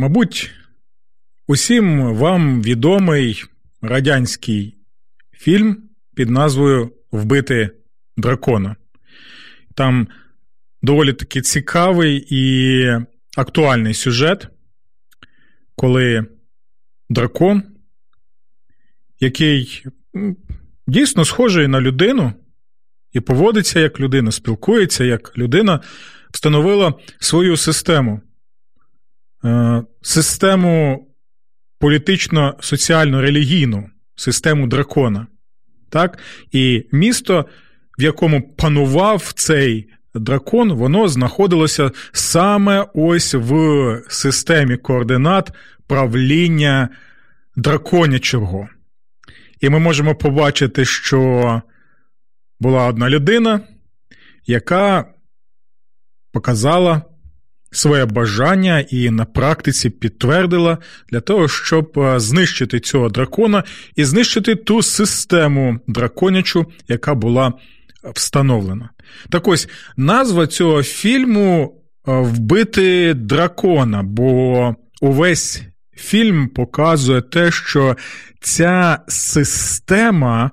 Мабуть, усім вам відомий радянський фільм під назвою Вбити дракона. Там доволі таки цікавий і актуальний сюжет, коли дракон, який дійсно схожий на людину і поводиться як людина, спілкується як людина, встановила свою систему. Е, систему політично-соціально-релігійну, систему дракона. Так? І місто, в якому панував цей дракон, воно знаходилося саме ось в системі координат правління драконячого. І ми можемо побачити, що була одна людина, яка показала своє бажання і на практиці підтвердила для того, щоб е, знищити цього дракона і знищити ту систему драконячу, яка була встановлена. Так ось назва цього фільму е, Вбити дракона, бо увесь фільм показує те, що ця система,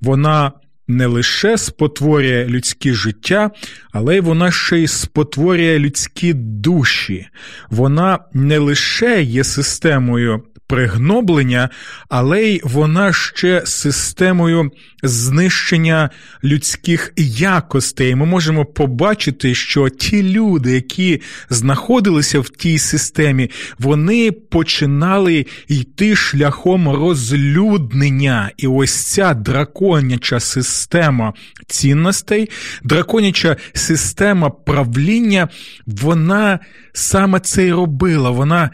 вона не лише спотворює людське життя, але й вона ще й спотворює людські душі. Вона не лише є системою пригноблення, але й вона ще системою знищення людських якостей. Ми можемо побачити, що ті люди, які знаходилися в тій системі, вони починали йти шляхом розлюднення. І ось ця драконяча система цінностей, драконяча система правління, вона саме це й робила. Вона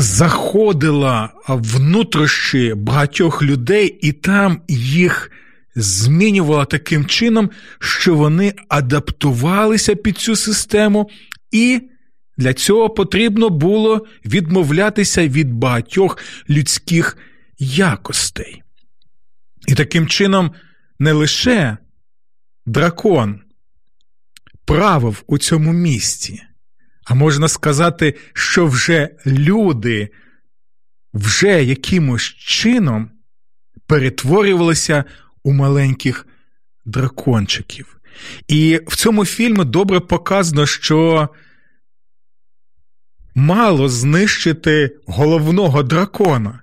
заходила внутрішні багатьох людей, і там їх змінювала таким чином, що вони адаптувалися під цю систему, і для цього потрібно було відмовлятися від багатьох людських якостей. І таким чином не лише дракон правив у цьому місці. А можна сказати, що вже люди вже якимось чином перетворювалися у маленьких дракончиків. І в цьому фільмі добре показано, що мало знищити головного дракона.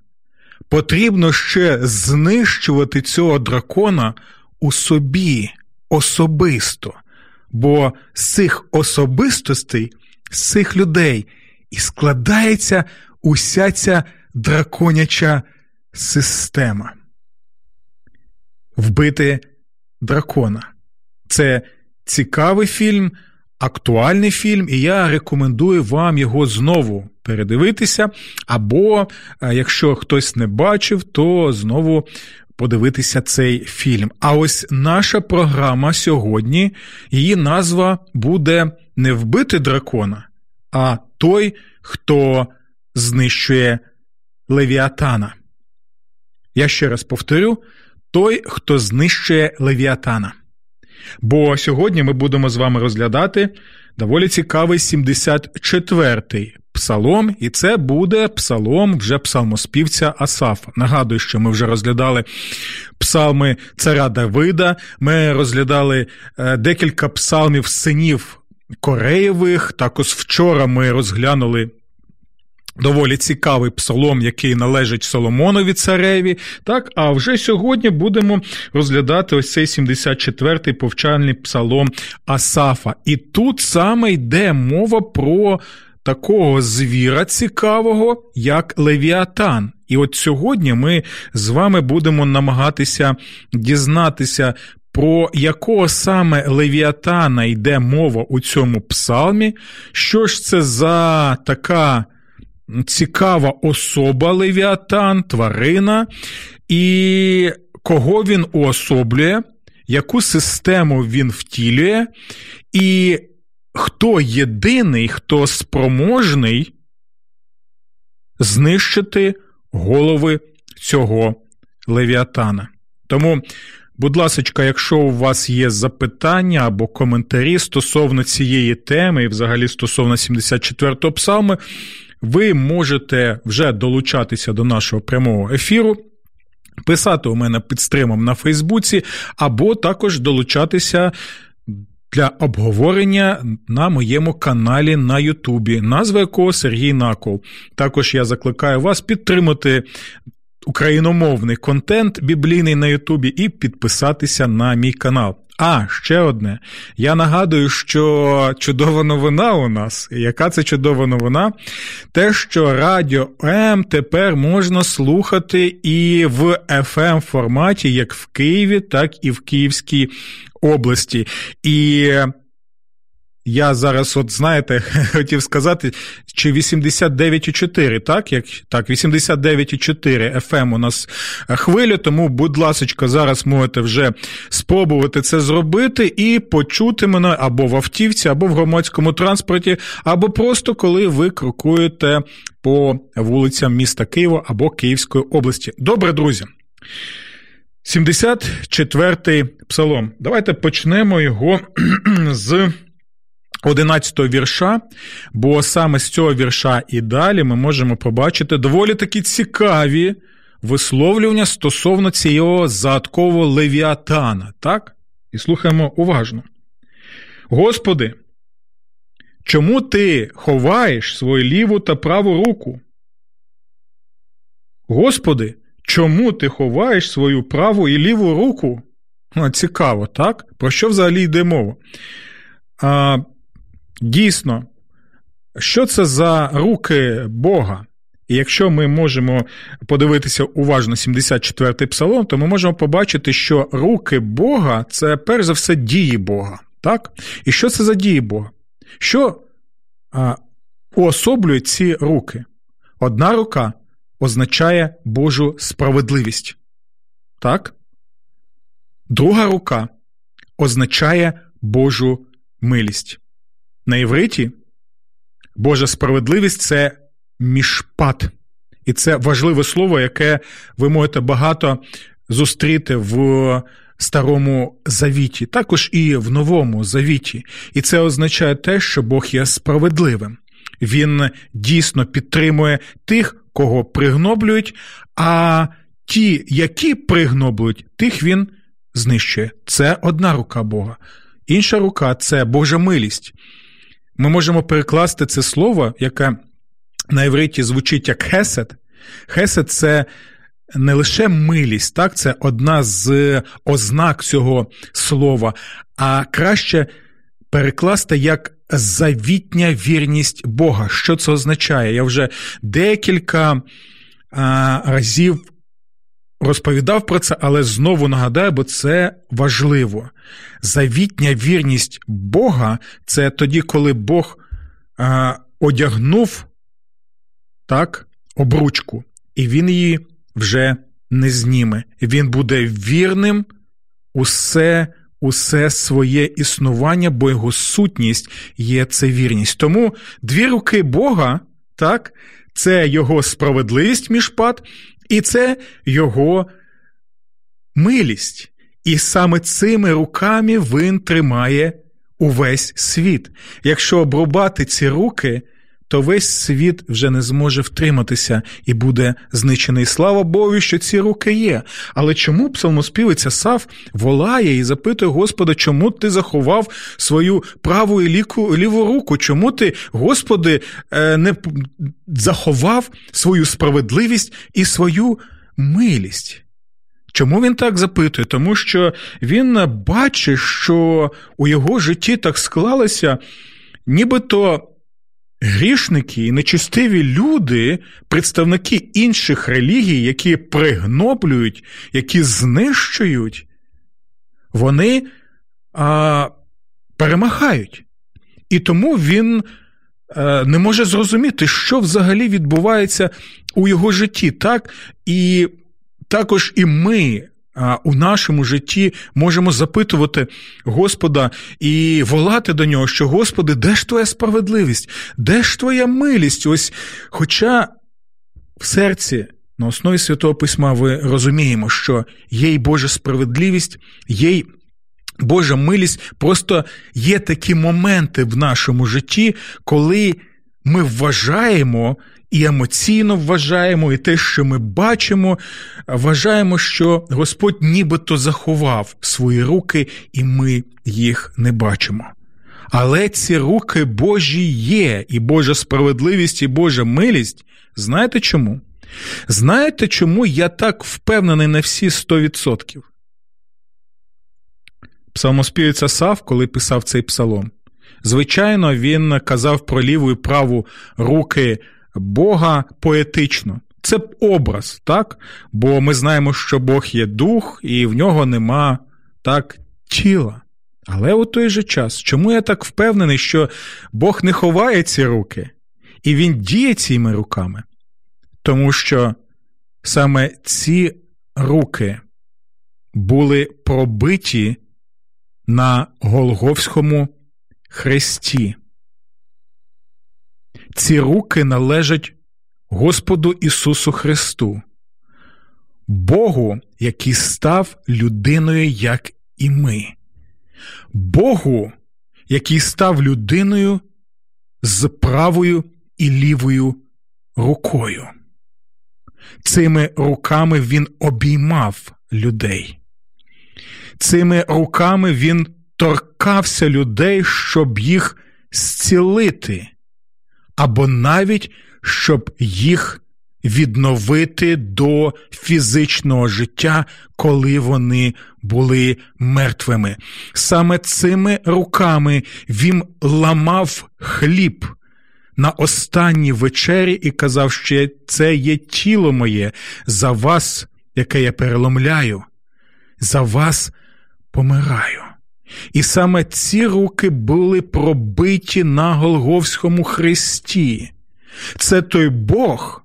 Потрібно ще знищувати цього дракона у собі особисто. Бо з цих особистостей з цих людей і складається уся ця драконяча система. Вбити дракона. Це цікавий фільм, актуальний фільм, і я рекомендую вам його знову передивитися. Або, е, якщо хтось не бачив, то знову подивитися цей фільм. А ось наша програма сьогодні, її назва буде не вбити дракона, а той, хто знищує Левіатана. Я ще раз повторю: той, хто знищує Левіатана. Бо сьогодні ми будемо з вами розглядати доволі цікавий 74-й псалом, і це буде псалом вже псалмоспівця Асафа. Нагадую, що ми вже розглядали псалми царя Давида, ми розглядали е, декілька псалмів синів Кореєвих. Також вчора ми розглянули. Доволі цікавий псалом, який належить Соломонові цареві. Так, а вже сьогодні будемо розглядати ось цей 74-й повчальний псалом Асафа. І тут саме йде мова про такого звіра цікавого, як Левіатан. І от сьогодні ми з вами будемо намагатися дізнатися про якого саме Левіатана йде мова у цьому псалмі, що ж це за така цікава особа Левіатан, тварина, і кого він уособлює, яку систему він втілює, і хто єдиний, хто спроможний знищити голови цього левіатана. Тому, будь ласка, якщо у вас є запитання або коментарі стосовно цієї теми, і взагалі стосовно 74-го псалми, ви можете вже долучатися до нашого прямого ефіру. Писати у мене під стримом на Фейсбуці, або також долучатися для обговорення на моєму каналі на Ютубі, назва якого Сергій Накол. Також я закликаю вас підтримати україномовний контент біблійний на Ютубі і підписатися на мій канал. А, ще одне. Я нагадую, що чудова новина у нас. Яка це чудова новина? Те, що Радіо М тепер можна слухати і в fm форматі, як в Києві, так і в Київській області. І я зараз, от знаєте, хотів сказати, чи 89,4, так? Як, так, 89,4 FM у нас хвиля, тому, будь ласка, зараз можете вже спробувати це зробити і почути мене або в автівці, або в громадському транспорті, або просто коли ви крокуєте по вулицям міста Києва або Київської області. Добре, друзі. 74-й псалом. Давайте почнемо його з 11-го вірша, бо саме з цього вірша і далі ми можемо побачити доволі такі цікаві висловлювання стосовно цього задаткового левіатана. Так? І слухаємо уважно. Господи, чому ти ховаєш свою ліву та праву руку? Господи, чому ти ховаєш свою праву і ліву руку? Цікаво, так? Про що взагалі йде мова? А, Дійсно, що це за руки Бога? І якщо ми можемо подивитися уважно 74-й псалом, то ми можемо побачити, що руки Бога це перш за все дії Бога. Так? І що це за дії Бога? Що а, уособлює ці руки? Одна рука означає Божу справедливість. Так? Друга рука означає Божу милість. На івриті Божа справедливість це мішпат. І це важливе слово, яке ви можете багато зустріти в Старому Завіті, також і в Новому Завіті. І це означає те, що Бог є справедливим. Він дійсно підтримує тих, кого пригноблюють, а ті, які пригноблюють, тих він знищує. Це одна рука Бога. Інша рука це Божа милість. Ми можемо перекласти це слово, яке на євриті звучить як хесед. Хесед це не лише милість, так, це одна з ознак цього слова, а краще перекласти як завітня вірність Бога. Що це означає? Я вже декілька а, разів розповідав про це, але знову нагадаю, бо це важливо. Завітня вірність Бога це тоді, коли Бог а, одягнув так, обручку, і він її вже не зніме. Він буде вірним усе усе своє існування, бо його сутність є це вірність. Тому дві руки Бога, так, це його справедливість міжпад, і це його милість. І саме цими руками він тримає увесь світ. Якщо обрубати ці руки, то весь світ вже не зможе втриматися і буде знищений. Слава Богу, що ці руки є. Але чому псалмоспівець Асаф волає і запитує Господа, чому ти заховав свою праву і ліву руку? Чому ти, Господи, е, не заховав свою справедливість і свою милість? Чому він так запитує? Тому що він бачить, що у його житті так склалося, нібито Грішники і нечистиві люди, представники інших релігій, які пригноблюють, які знищують, вони а, перемагають. І тому він а, не може зрозуміти, що взагалі відбувається у його житті. так? І також і ми. У нашому житті можемо запитувати Господа і волати до нього, що Господи, де ж твоя справедливість, де ж твоя милість? Ось, Хоча в серці на основі Святого Письма ви розуміємо, що є й Божа справедливість, є й Божа милість, просто є такі моменти в нашому житті, коли ми вважаємо і емоційно вважаємо, і те, що ми бачимо, вважаємо, що Господь нібито заховав свої руки, і ми їх не бачимо. Але ці руки Божі є, і Божа справедливість, і Божа милість. Знаєте чому? Знаєте, чому я так впевнений на всі 100%? Псалмоспівець Асав, коли писав цей псалом, звичайно, він казав про ліву і праву руки Бога поетично. Це образ, так? Бо ми знаємо, що Бог є дух, і в нього нема так тіла. Але у той же час, чому я так впевнений, що Бог не ховає ці руки, і Він діє цими руками? Тому що саме ці руки були пробиті на Голговському хресті. Ці руки належать Господу Ісусу Христу, Богу, який став людиною, як і ми, Богу, який став людиною з правою і лівою рукою. Цими руками він обіймав людей. Цими руками він торкався людей, щоб їх зцілити, або навіть щоб їх відновити до фізичного життя, коли вони були мертвими. Саме цими руками він ламав хліб на останній вечері і казав, що це є тіло моє за вас, яке я переломляю, за вас помираю. І саме ці руки були пробиті на Голговському хресті. Це той Бог,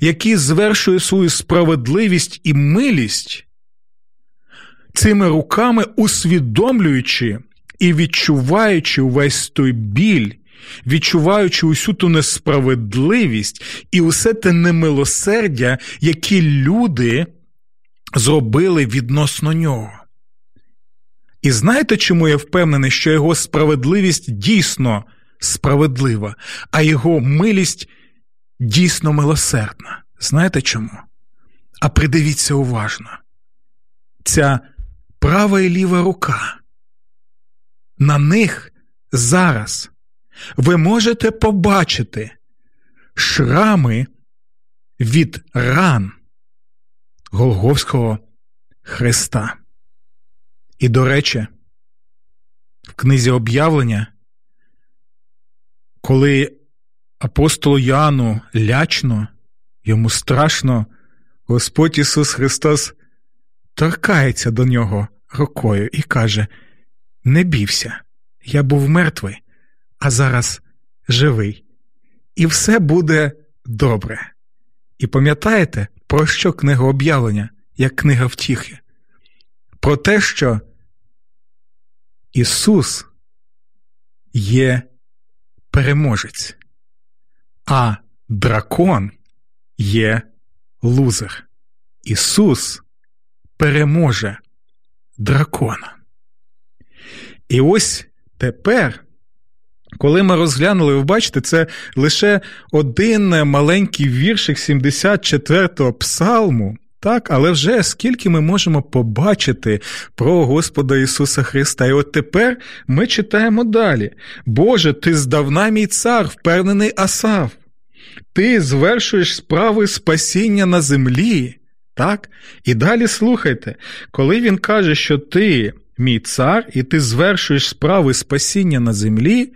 який звершує свою справедливість і милість, цими руками усвідомлюючи і відчуваючи увесь той біль, відчуваючи усю ту несправедливість і усе те немилосердя, які люди зробили відносно нього. І знаєте, чому я впевнений, що його справедливість дійсно справедлива, а його милість дійсно милосердна? Знаєте чому? А придивіться уважно. Ця права і ліва рука. На них зараз ви можете побачити шрами від ран Голговського Христа. І, до речі, в книзі об'явлення, коли апостолу Яну лячно, йому страшно, Господь Ісус Христос торкається до нього рукою і каже: Не бівся, я був мертвий, а зараз живий, і все буде добре. І пам'ятаєте, про що книга об'явлення, як книга втіхи? Про те, що Ісус є переможець, а дракон є лузер. Ісус переможе дракона. І ось тепер коли ми розглянули, ви бачите, це лише один маленький віршик 74-го псалму. Так, але вже скільки ми можемо побачити про Господа Ісуса Христа. І от тепер ми читаємо далі. Боже, ти здавна мій цар, впевнений Асав. Ти звершуєш справи спасіння на землі. Так? І далі слухайте, коли він каже, що ти мій цар, і ти звершуєш справи спасіння на землі,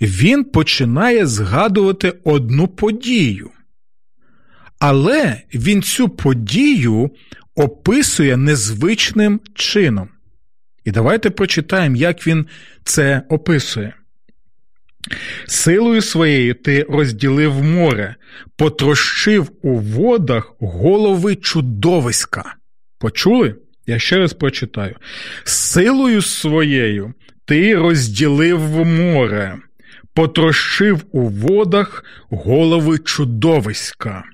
він починає згадувати одну подію. Але він цю подію описує незвичним чином. І давайте прочитаємо, як він це описує. Силою своєю ти розділив море, потрощив у водах голови чудовиська. Почули? Я ще раз прочитаю. Силою своєю ти розділив море, потрощив у водах голови чудовиська.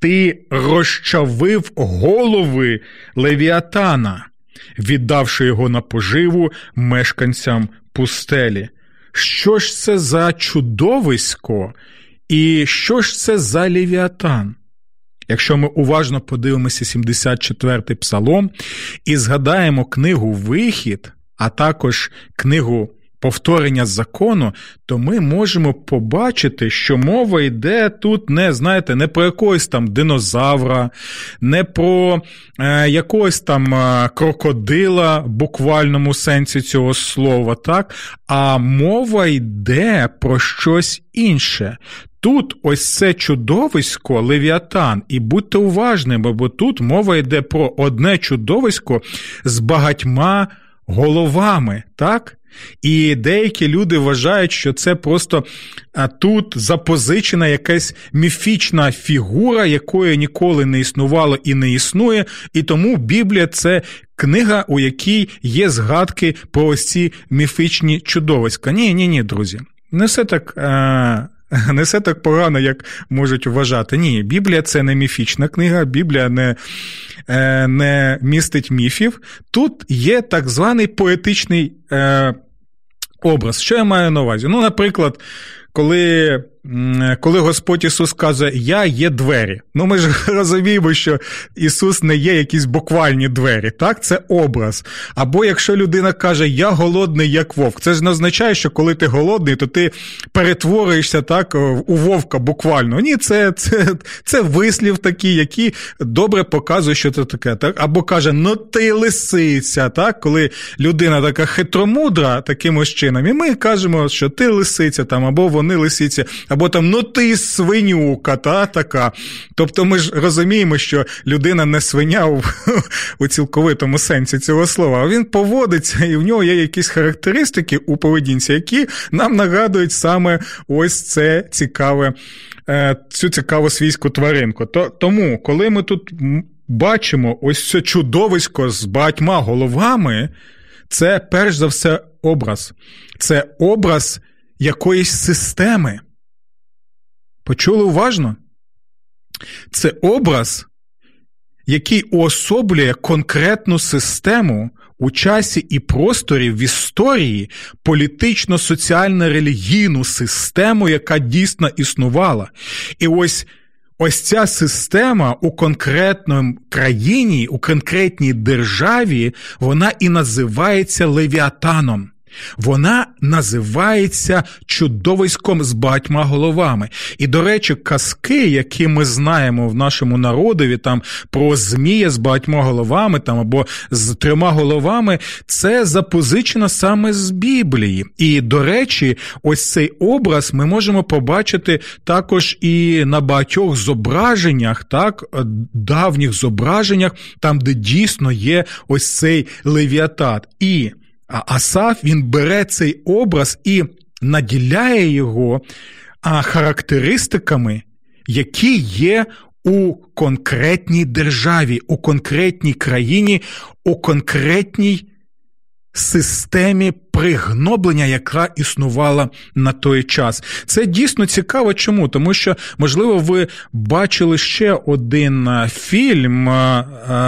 Ти розчавив голови левіатана, віддавши його на поживу мешканцям пустелі. Що ж це за чудовисько, і що ж це за левіатан? Якщо ми уважно подивимося 74-й псалом і згадаємо книгу Вихід, а також книгу повторення закону, то ми можемо побачити, що мова йде тут не знаєте, не про якогось там динозавра, не про е, якогось там е, крокодила в буквальному сенсі цього слова, так? а мова йде про щось інше. Тут ось це чудовисько левіатан, і будьте уважними, бо тут мова йде про одне чудовисько з багатьма головами, так? І деякі люди вважають, що це просто тут запозичена якась міфічна фігура, якої ніколи не існувало і не існує. І тому Біблія це книга, у якій є згадки про ось ці міфічні чудовиська. Ні, ні, ні, друзі. Не все так. А... Не все так погано, як можуть вважати. Ні, Біблія це не міфічна книга, Біблія не е, не містить міфів. Тут є так званий поетичний е, образ. Що я маю на увазі? Ну, наприклад, коли коли Господь Ісус каже, Я є двері. Ну ми ж розуміємо, що Ісус не є якісь буквальні двері, так? Це образ. Або якщо людина каже, Я голодний, як вовк, це ж не означає, що коли ти голодний, то ти перетворюєшся так у вовка буквально. Ні, це це, це вислів такий, який добре показує, що це таке. Так? Або каже, ну ти лисиця, так? коли людина така хитромудра таким чином, і ми кажемо, що ти лисиця, там, або вони лисиці або там ну ти свинюка, та така. Тобто ми ж розуміємо, що людина не свиня у, у цілковитому сенсі цього слова, а він поводиться, і в нього є якісь характеристики у поведінці, які нам нагадують саме ось це цікаве, е, цю цікаву свійську тваринку. Тому, коли ми тут бачимо ось це чудовисько з багатьма головами, це перш за все образ. Це образ якоїсь системи. Почули уважно? Це образ, який уособлює конкретну систему у часі і просторі в історії політично-соціально-релігійну систему, яка дійсно існувала. І ось ось ця система у конкретній країні, у конкретній державі, вона і називається Левіатаном. Вона називається чудовиськом з багатьма головами. І, до речі, казки, які ми знаємо в нашому народові, там про Змія з багатьма головами, там або з трьома головами, це запозичено саме з Біблії. І, до речі, ось цей образ ми можемо побачити також і на багатьох зображеннях, так, давніх зображеннях, там, де дійсно є ось цей левіатат. І а Асаф він бере цей образ і наділяє його характеристиками, які є у конкретній державі, у конкретній країні, у конкретній системі пригноблення, яка існувала на той час. Це дійсно цікаво. Чому? Тому що, можливо, ви бачили ще один фільм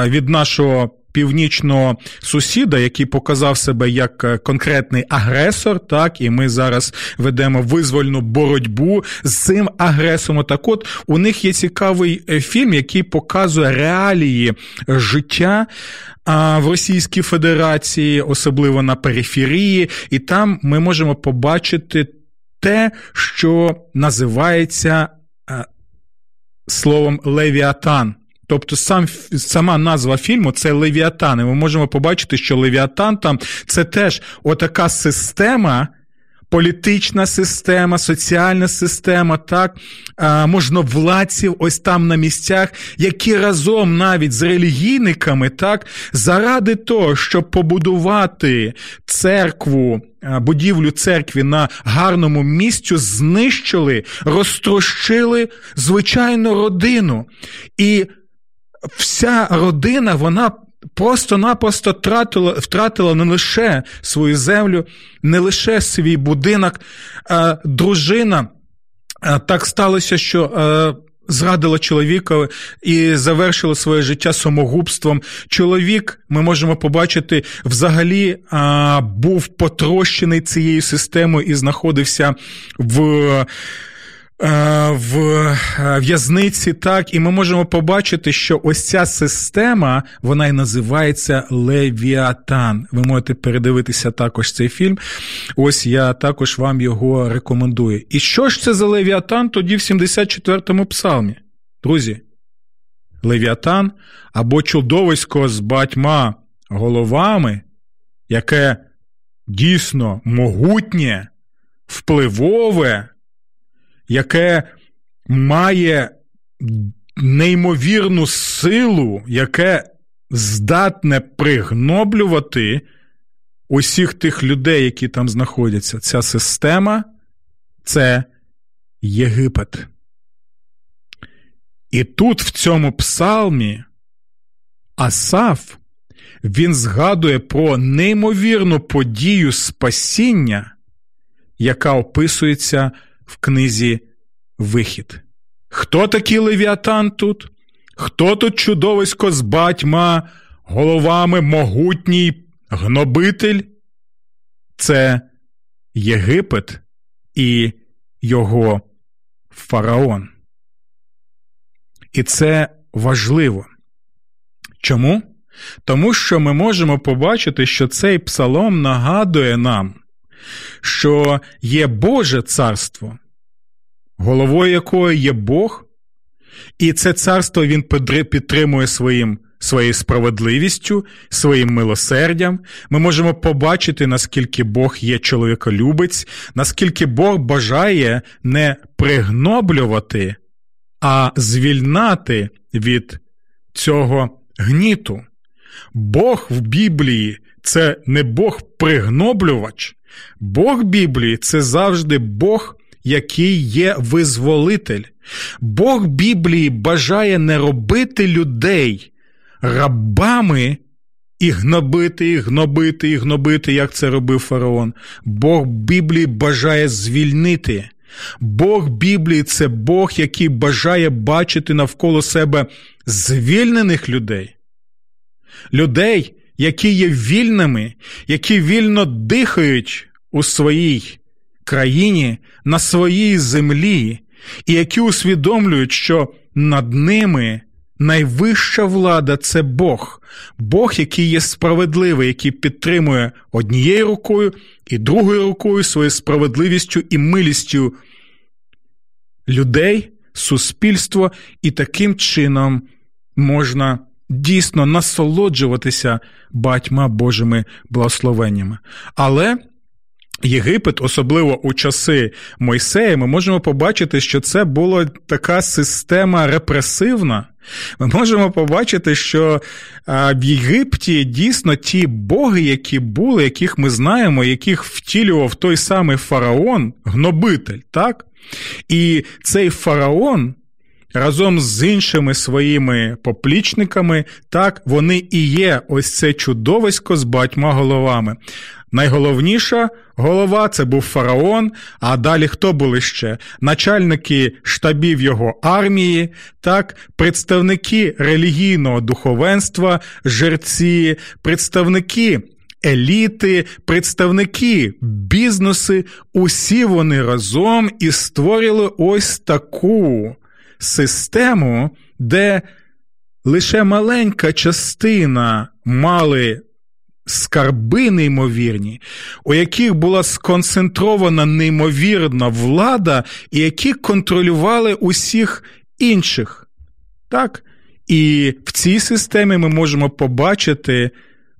від нашого північного сусіда, який показав себе як е, конкретний агресор, так і ми зараз ведемо визвольну боротьбу з цим агресором. Так, от у них є цікавий е, фільм, який показує реалії життя. В Російській Федерації, особливо на периферії, і там ми можемо побачити те, що називається е, словом Левіатан. Тобто сам, сама назва фільму це Левіатан. І ми можемо побачити, що Левіатан там це теж отака система політична система, соціальна система, так, можновладців ось там на місцях, які разом навіть з релігійниками, так, заради того, щоб побудувати церкву, будівлю церкви на гарному місцю, знищили, розтрощили звичайну родину. І вся родина, вона просто-напросто втратила, втратила не лише свою землю, не лише свій будинок, а дружина. Так сталося, що зрадила чоловіка і завершила своє життя самогубством. Чоловік, ми можемо побачити, взагалі був потрощений цією системою і знаходився в. Е, в е, в'язниці, так, і ми можемо побачити, що ось ця система, вона і називається Левіатан. Ви можете передивитися також цей фільм. Ось я також вам його рекомендую. І що ж це за Левіатан тоді в 74-му псалмі? Друзі, Левіатан або чудовисько з батьма головами, яке дійсно могутнє, впливове яке має неймовірну силу, яке здатне пригноблювати усіх тих людей, які там знаходяться. Ця система це Єгипет. І тут, в цьому псалмі, Асаф, він згадує про неймовірну подію спасіння, яка описується в книзі Вихід. Хто такий левіатан тут? Хто тут чудовисько з батьма, головами могутній гнобитель? Це Єгипет і його фараон. І це важливо. Чому? Тому що ми можемо побачити, що цей псалом нагадує нам, що є Боже царство, головою якої є Бог, і це царство він підтримує своїм. Своєю справедливістю, своїм милосердям, ми можемо побачити, наскільки Бог є чоловіколюбець, наскільки Бог бажає не пригноблювати, а звільнати від цього гніту. Бог в Біблії це не Бог пригноблювач, Бог Біблії це завжди Бог, який є визволитель. Бог Біблії бажає не робити людей рабами і гнобити, і гнобити, і гнобити, як це робив фараон. Бог Біблії бажає звільнити. Бог Біблії це Бог, який бажає бачити навколо себе звільнених людей. Людей, які є вільними, які вільно дихають у своїй країні, на своїй землі, і які усвідомлюють, що над ними найвища влада це Бог, Бог, який є справедливий, який підтримує однією рукою і другою рукою своєю справедливістю і милістю людей, суспільство, і таким чином можна дійсно насолоджуватися батьма Божими благословеннями. Але Єгипет, особливо у часи Мойсея, ми можемо побачити, що це була така система репресивна. Ми можемо побачити, що в Єгипті дійсно ті боги, які були, яких ми знаємо, яких втілював той самий фараон, гнобитель, так? І цей фараон разом з іншими своїми поплічниками, так, вони і є ось це чудовисько з батьма головами. Найголовніша голова це був фараон. А далі хто були ще? Начальники штабів його армії, так, представники релігійного духовенства, жерці, представники. Еліти, представники бізнеси, усі вони разом і створили ось таку систему, де лише маленька частина мали скарби неймовірні, у яких була сконцентрована неймовірна влада, і які контролювали усіх інших. Так? І в цій системі ми можемо побачити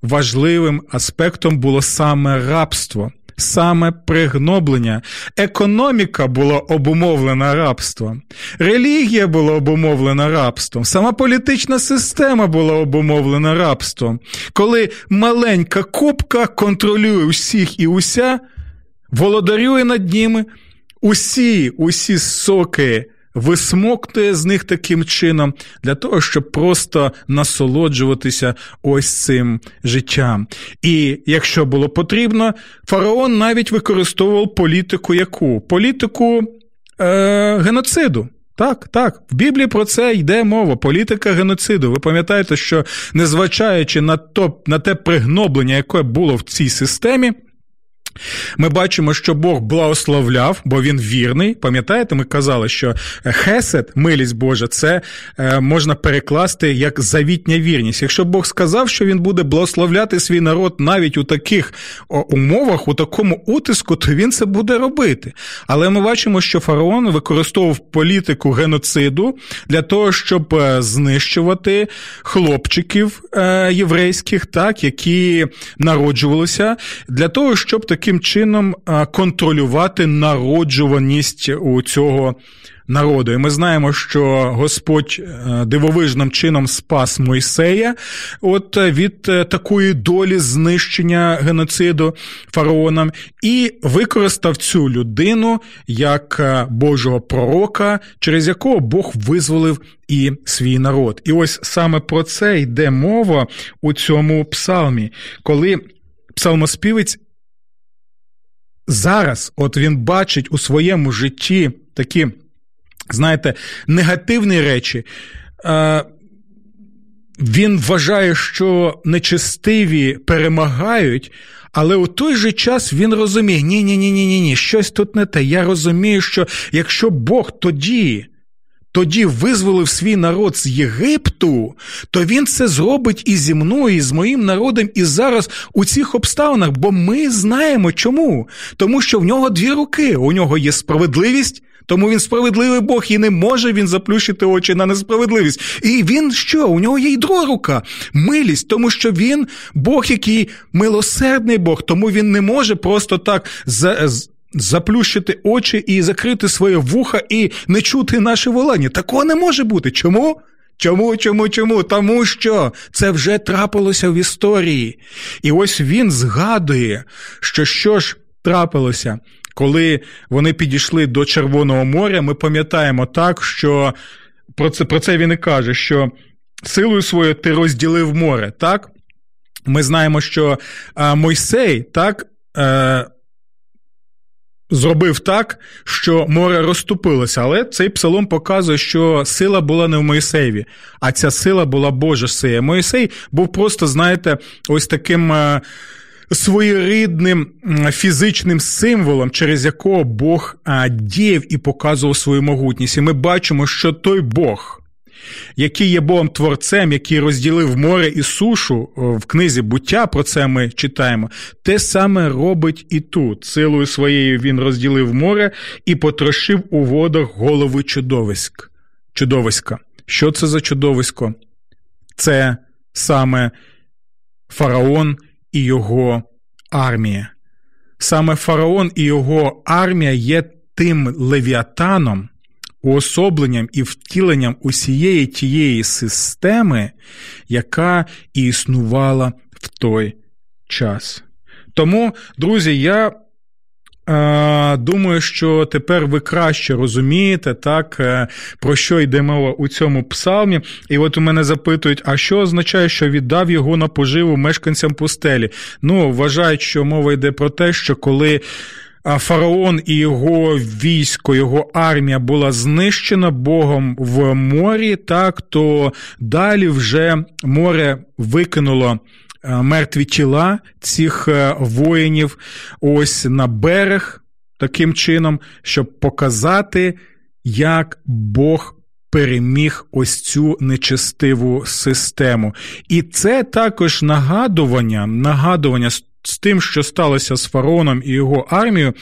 важливим аспектом було саме рабство. Саме пригноблення. Економіка була обумовлена рабством, релігія була обумовлена рабством, сама політична система була обумовлена рабством. Коли маленька купка контролює усіх і уся, володарює над ними, усі, усі соки висмоктує з них таким чином для того, щоб просто насолоджуватися ось цим життям. І якщо було потрібно, фараон навіть використовував політику яку? Політику е, геноциду. Так, так, в Біблії про це йде мова. Політика геноциду. Ви пам'ятаєте, що незважаючи на то, на те пригноблення, яке було в цій системі. Ми бачимо, що Бог благословляв, бо він вірний. Пам'ятаєте, ми казали, що хесед, милість Божа, це е, можна перекласти як завітня вірність. Якщо Бог сказав, що він буде благословляти свій народ навіть у таких умовах, у такому утиску, то він це буде робити. Але ми бачимо, що фараон використовував політику геноциду для того, щоб е, знищувати хлопчиків е, єврейських, так, які народжувалися, для того, щоб таки таким чином контролювати народжуваність у цього народу. І ми знаємо, що Господь е, дивовижним чином спас Мойсея от е, від е, такої долі знищення геноциду фараоном і використав цю людину як Божого пророка, через якого Бог визволив і свій народ. І ось саме про це йде мова у цьому псалмі, коли псалмоспівець зараз, от він бачить у своєму житті такі, знаєте, негативні речі. Е, він вважає, що нечестиві перемагають, але у той же час він розуміє: ні, ні, ні, ні, ні, щось тут не те. Я розумію, що якщо Бог тоді тоді визволив свій народ з Єгипту, то він це зробить і зі мною, і з моїм народом, і зараз у цих обставинах, бо ми знаємо чому. Тому що в нього дві руки. У нього є справедливість, тому він справедливий Бог і не може він заплющити очі на несправедливість. І він що? У нього є й друга рука, милість, тому що він Бог, який милосердний Бог, тому він не може просто так заплющити очі і закрити своє вуха і не чути наше волання. Такого не може бути. Чому? Чому, чому, чому? Тому що це вже трапилося в історії. І ось він згадує, що що ж трапилося, коли вони підійшли до Червоного моря. Ми пам'ятаємо так, що про це про це він і каже, що силою своєю ти розділив море. так? Ми знаємо, що Мойсей так. Зробив так, що море розступилося. Але цей псалом показує, що сила була не в Моїсеєві, а ця сила була Божа сила. Моїсей був просто, знаєте, ось таким. Е, своєрідним фізичним символом, через якого Бог е, діяв і показував свою могутність. І ми бачимо, що той Бог, який є Богом Творцем, який розділив море і сушу в книзі буття, про це ми читаємо, те саме робить і тут. Силою своєю він розділив море і потрошив у водах голови чудовиськ. чудовиська. Що це за чудовисько? Це саме фараон і його армія. Саме фараон і його армія є тим левіатаном, уособленням і втіленням усієї тієї системи, яка існувала в той час. Тому, друзі, я. Е, думаю, що тепер ви краще розумієте, так, е, про що йде мова у цьому псалмі. І от у мене запитують, а що означає, що віддав його на поживу мешканцям пустелі? Ну, вважають, що мова йде про те, що коли фараон і його військо, його армія була знищена Богом в морі, так то далі вже море викинуло. Е, мертві тіла цих е, воїнів ось на берег таким чином, щоб показати, як Бог переміг ось цю нечестиву систему. І це також нагадування, нагадування з тим, що сталося з фараоном і його армією,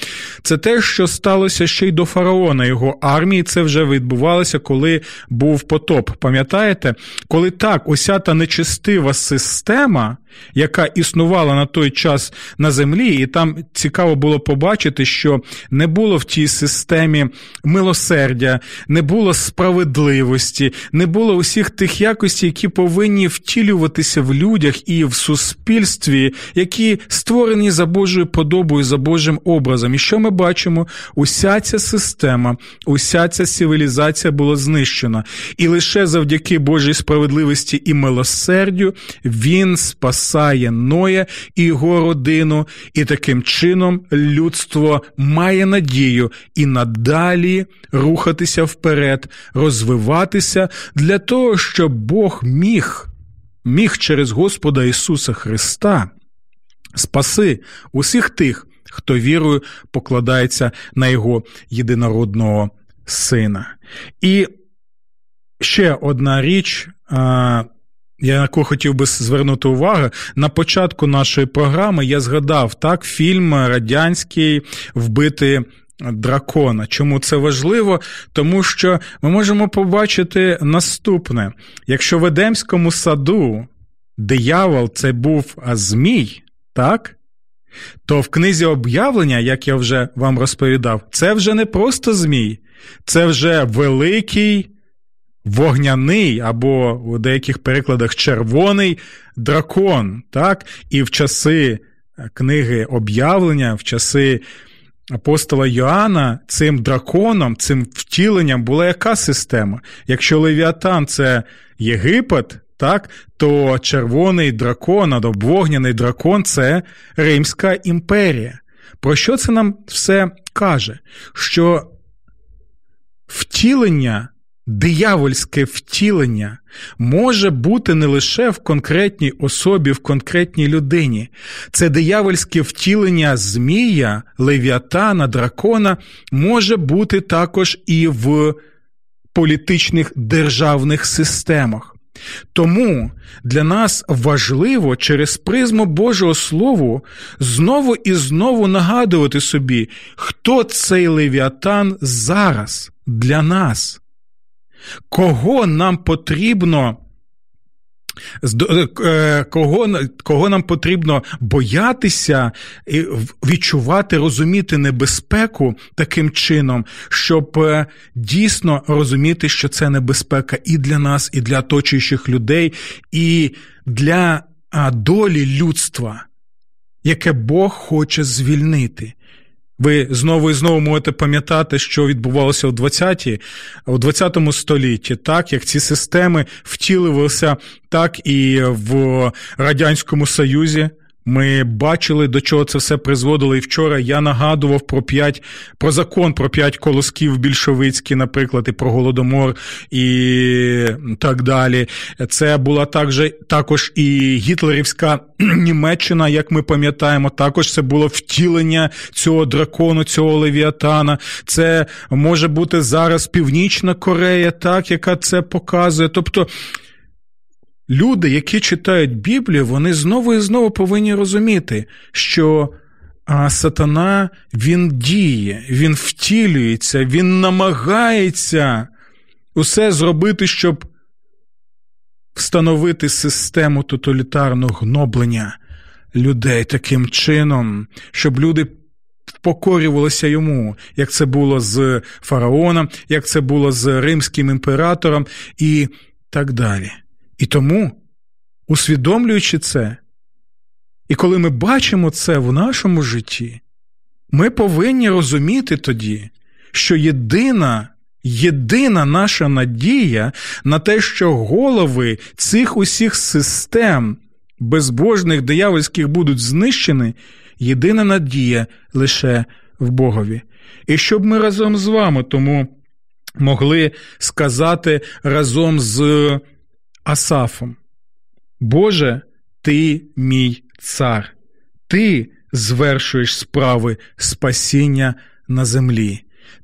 це те, що сталося ще й до фараона його армії. Це вже відбувалося, коли був потоп. Пам'ятаєте, коли так, уся та нечестива система, яка існувала на той час на землі, і там цікаво було побачити, що не було в тій системі милосердя, не було справедливості, не було усіх тих якостей, які повинні втілюватися в людях і в суспільстві, які створені за Божою подобою, за Божим образом. І що ми бачимо? Уся ця система, уся ця цивілізація була знищена, і лише завдяки Божій справедливості і милосердю він спасає Ноя і його родину, і таким чином людство має надію і надалі рухатися вперед, розвиватися для того, щоб Бог міг, міг через Господа Ісуса Христа спаси усіх тих, хто вірою покладається на Його єдинородного Сина. І ще одна річ. Я хотів би звернути увагу, на початку нашої програми я згадав так фільм радянський вбити дракона. Чому це важливо? Тому що ми можемо побачити наступне: якщо в Едемському саду диявол це був Змій, так? То в книзі об'явлення, як я вже вам розповідав, це вже не просто Змій, це вже великий вогняний або у деяких перекладах червоний дракон. так? І в часи книги об'явлення, в часи апостола Йоанна, цим драконом, цим втіленням була яка система? Якщо Левіатан це Єгипет, так, то червоний дракон, або вогняний дракон це Римська імперія. Про що це нам все каже? Що втілення диявольське втілення може бути не лише в конкретній особі, в конкретній людині. Це диявольське втілення Змія, Левіатана, дракона може бути також і в політичних державних системах. Тому для нас важливо через призму Божого Слову знову і знову нагадувати собі, хто цей левіатан зараз для нас кого нам потрібно. Е, е, кого кого нам потрібно боятися, відчувати, розуміти небезпеку таким чином, щоб е, дійсно розуміти, що це небезпека і для нас, і для оточуючих людей, і для долі людства, яке Бог хоче звільнити. Ви знову і знову можете пам'ятати, що відбувалося у 20-ті, у 20 столітті, так як ці системи втілилися так і в Радянському Союзі. Ми бачили, до чого це все призводило. І вчора я нагадував про п'ять про закон про п'ять колосків більшовицькі, наприклад, і про голодомор і так далі. Це була також, також і гітлерівська Німеччина, як ми пам'ятаємо. Також це було втілення цього дракону, цього левіатана. Це може бути зараз Північна Корея, так яка це показує. Тобто люди, які читають Біблію, вони знову і знову повинні розуміти, що а сатана він діє, він втілюється, він намагається усе зробити, щоб встановити систему тоталітарного гноблення людей таким чином, щоб люди. Впокорювалися йому, як це було з фараоном, як це було з римським імператором і так далі. І тому, усвідомлюючи це, і коли ми бачимо це в нашому житті, ми повинні розуміти тоді, що єдина, єдина наша надія на те, що голови цих усіх систем безбожних диявольських будуть знищені, єдина надія лише в Богові. І щоб ми разом з вами тому могли сказати разом з Асафом. Боже, ти мій цар, ти звершуєш справи спасіння на землі.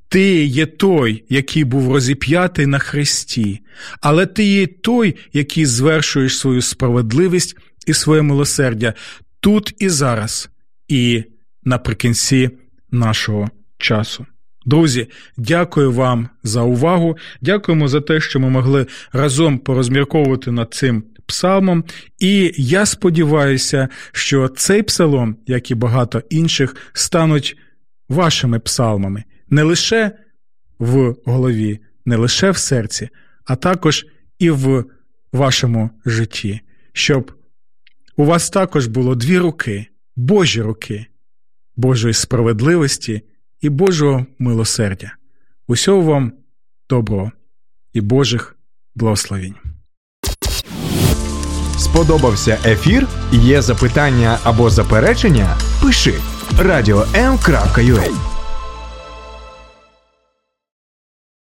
Ти є той, який був розіп'ятий на хресті, але ти є той, який звершуєш свою справедливість і своє милосердя тут і зараз, і наприкінці нашого часу. Друзі, дякую вам за увагу. Дякуємо за те, що ми могли разом порозмірковувати над цим псалмом, і я сподіваюся, що цей псалом, як і багато інших, стануть вашими псалмами. Не лише в голові, не лише в серці, а також і в вашому житті, щоб у вас також було дві руки, Божі руки, Божої справедливості і Божого милосердя. Усього вам доброго і Божих благословень. Сподобався ефір? Є запитання або заперечення? Пиши радіом.ua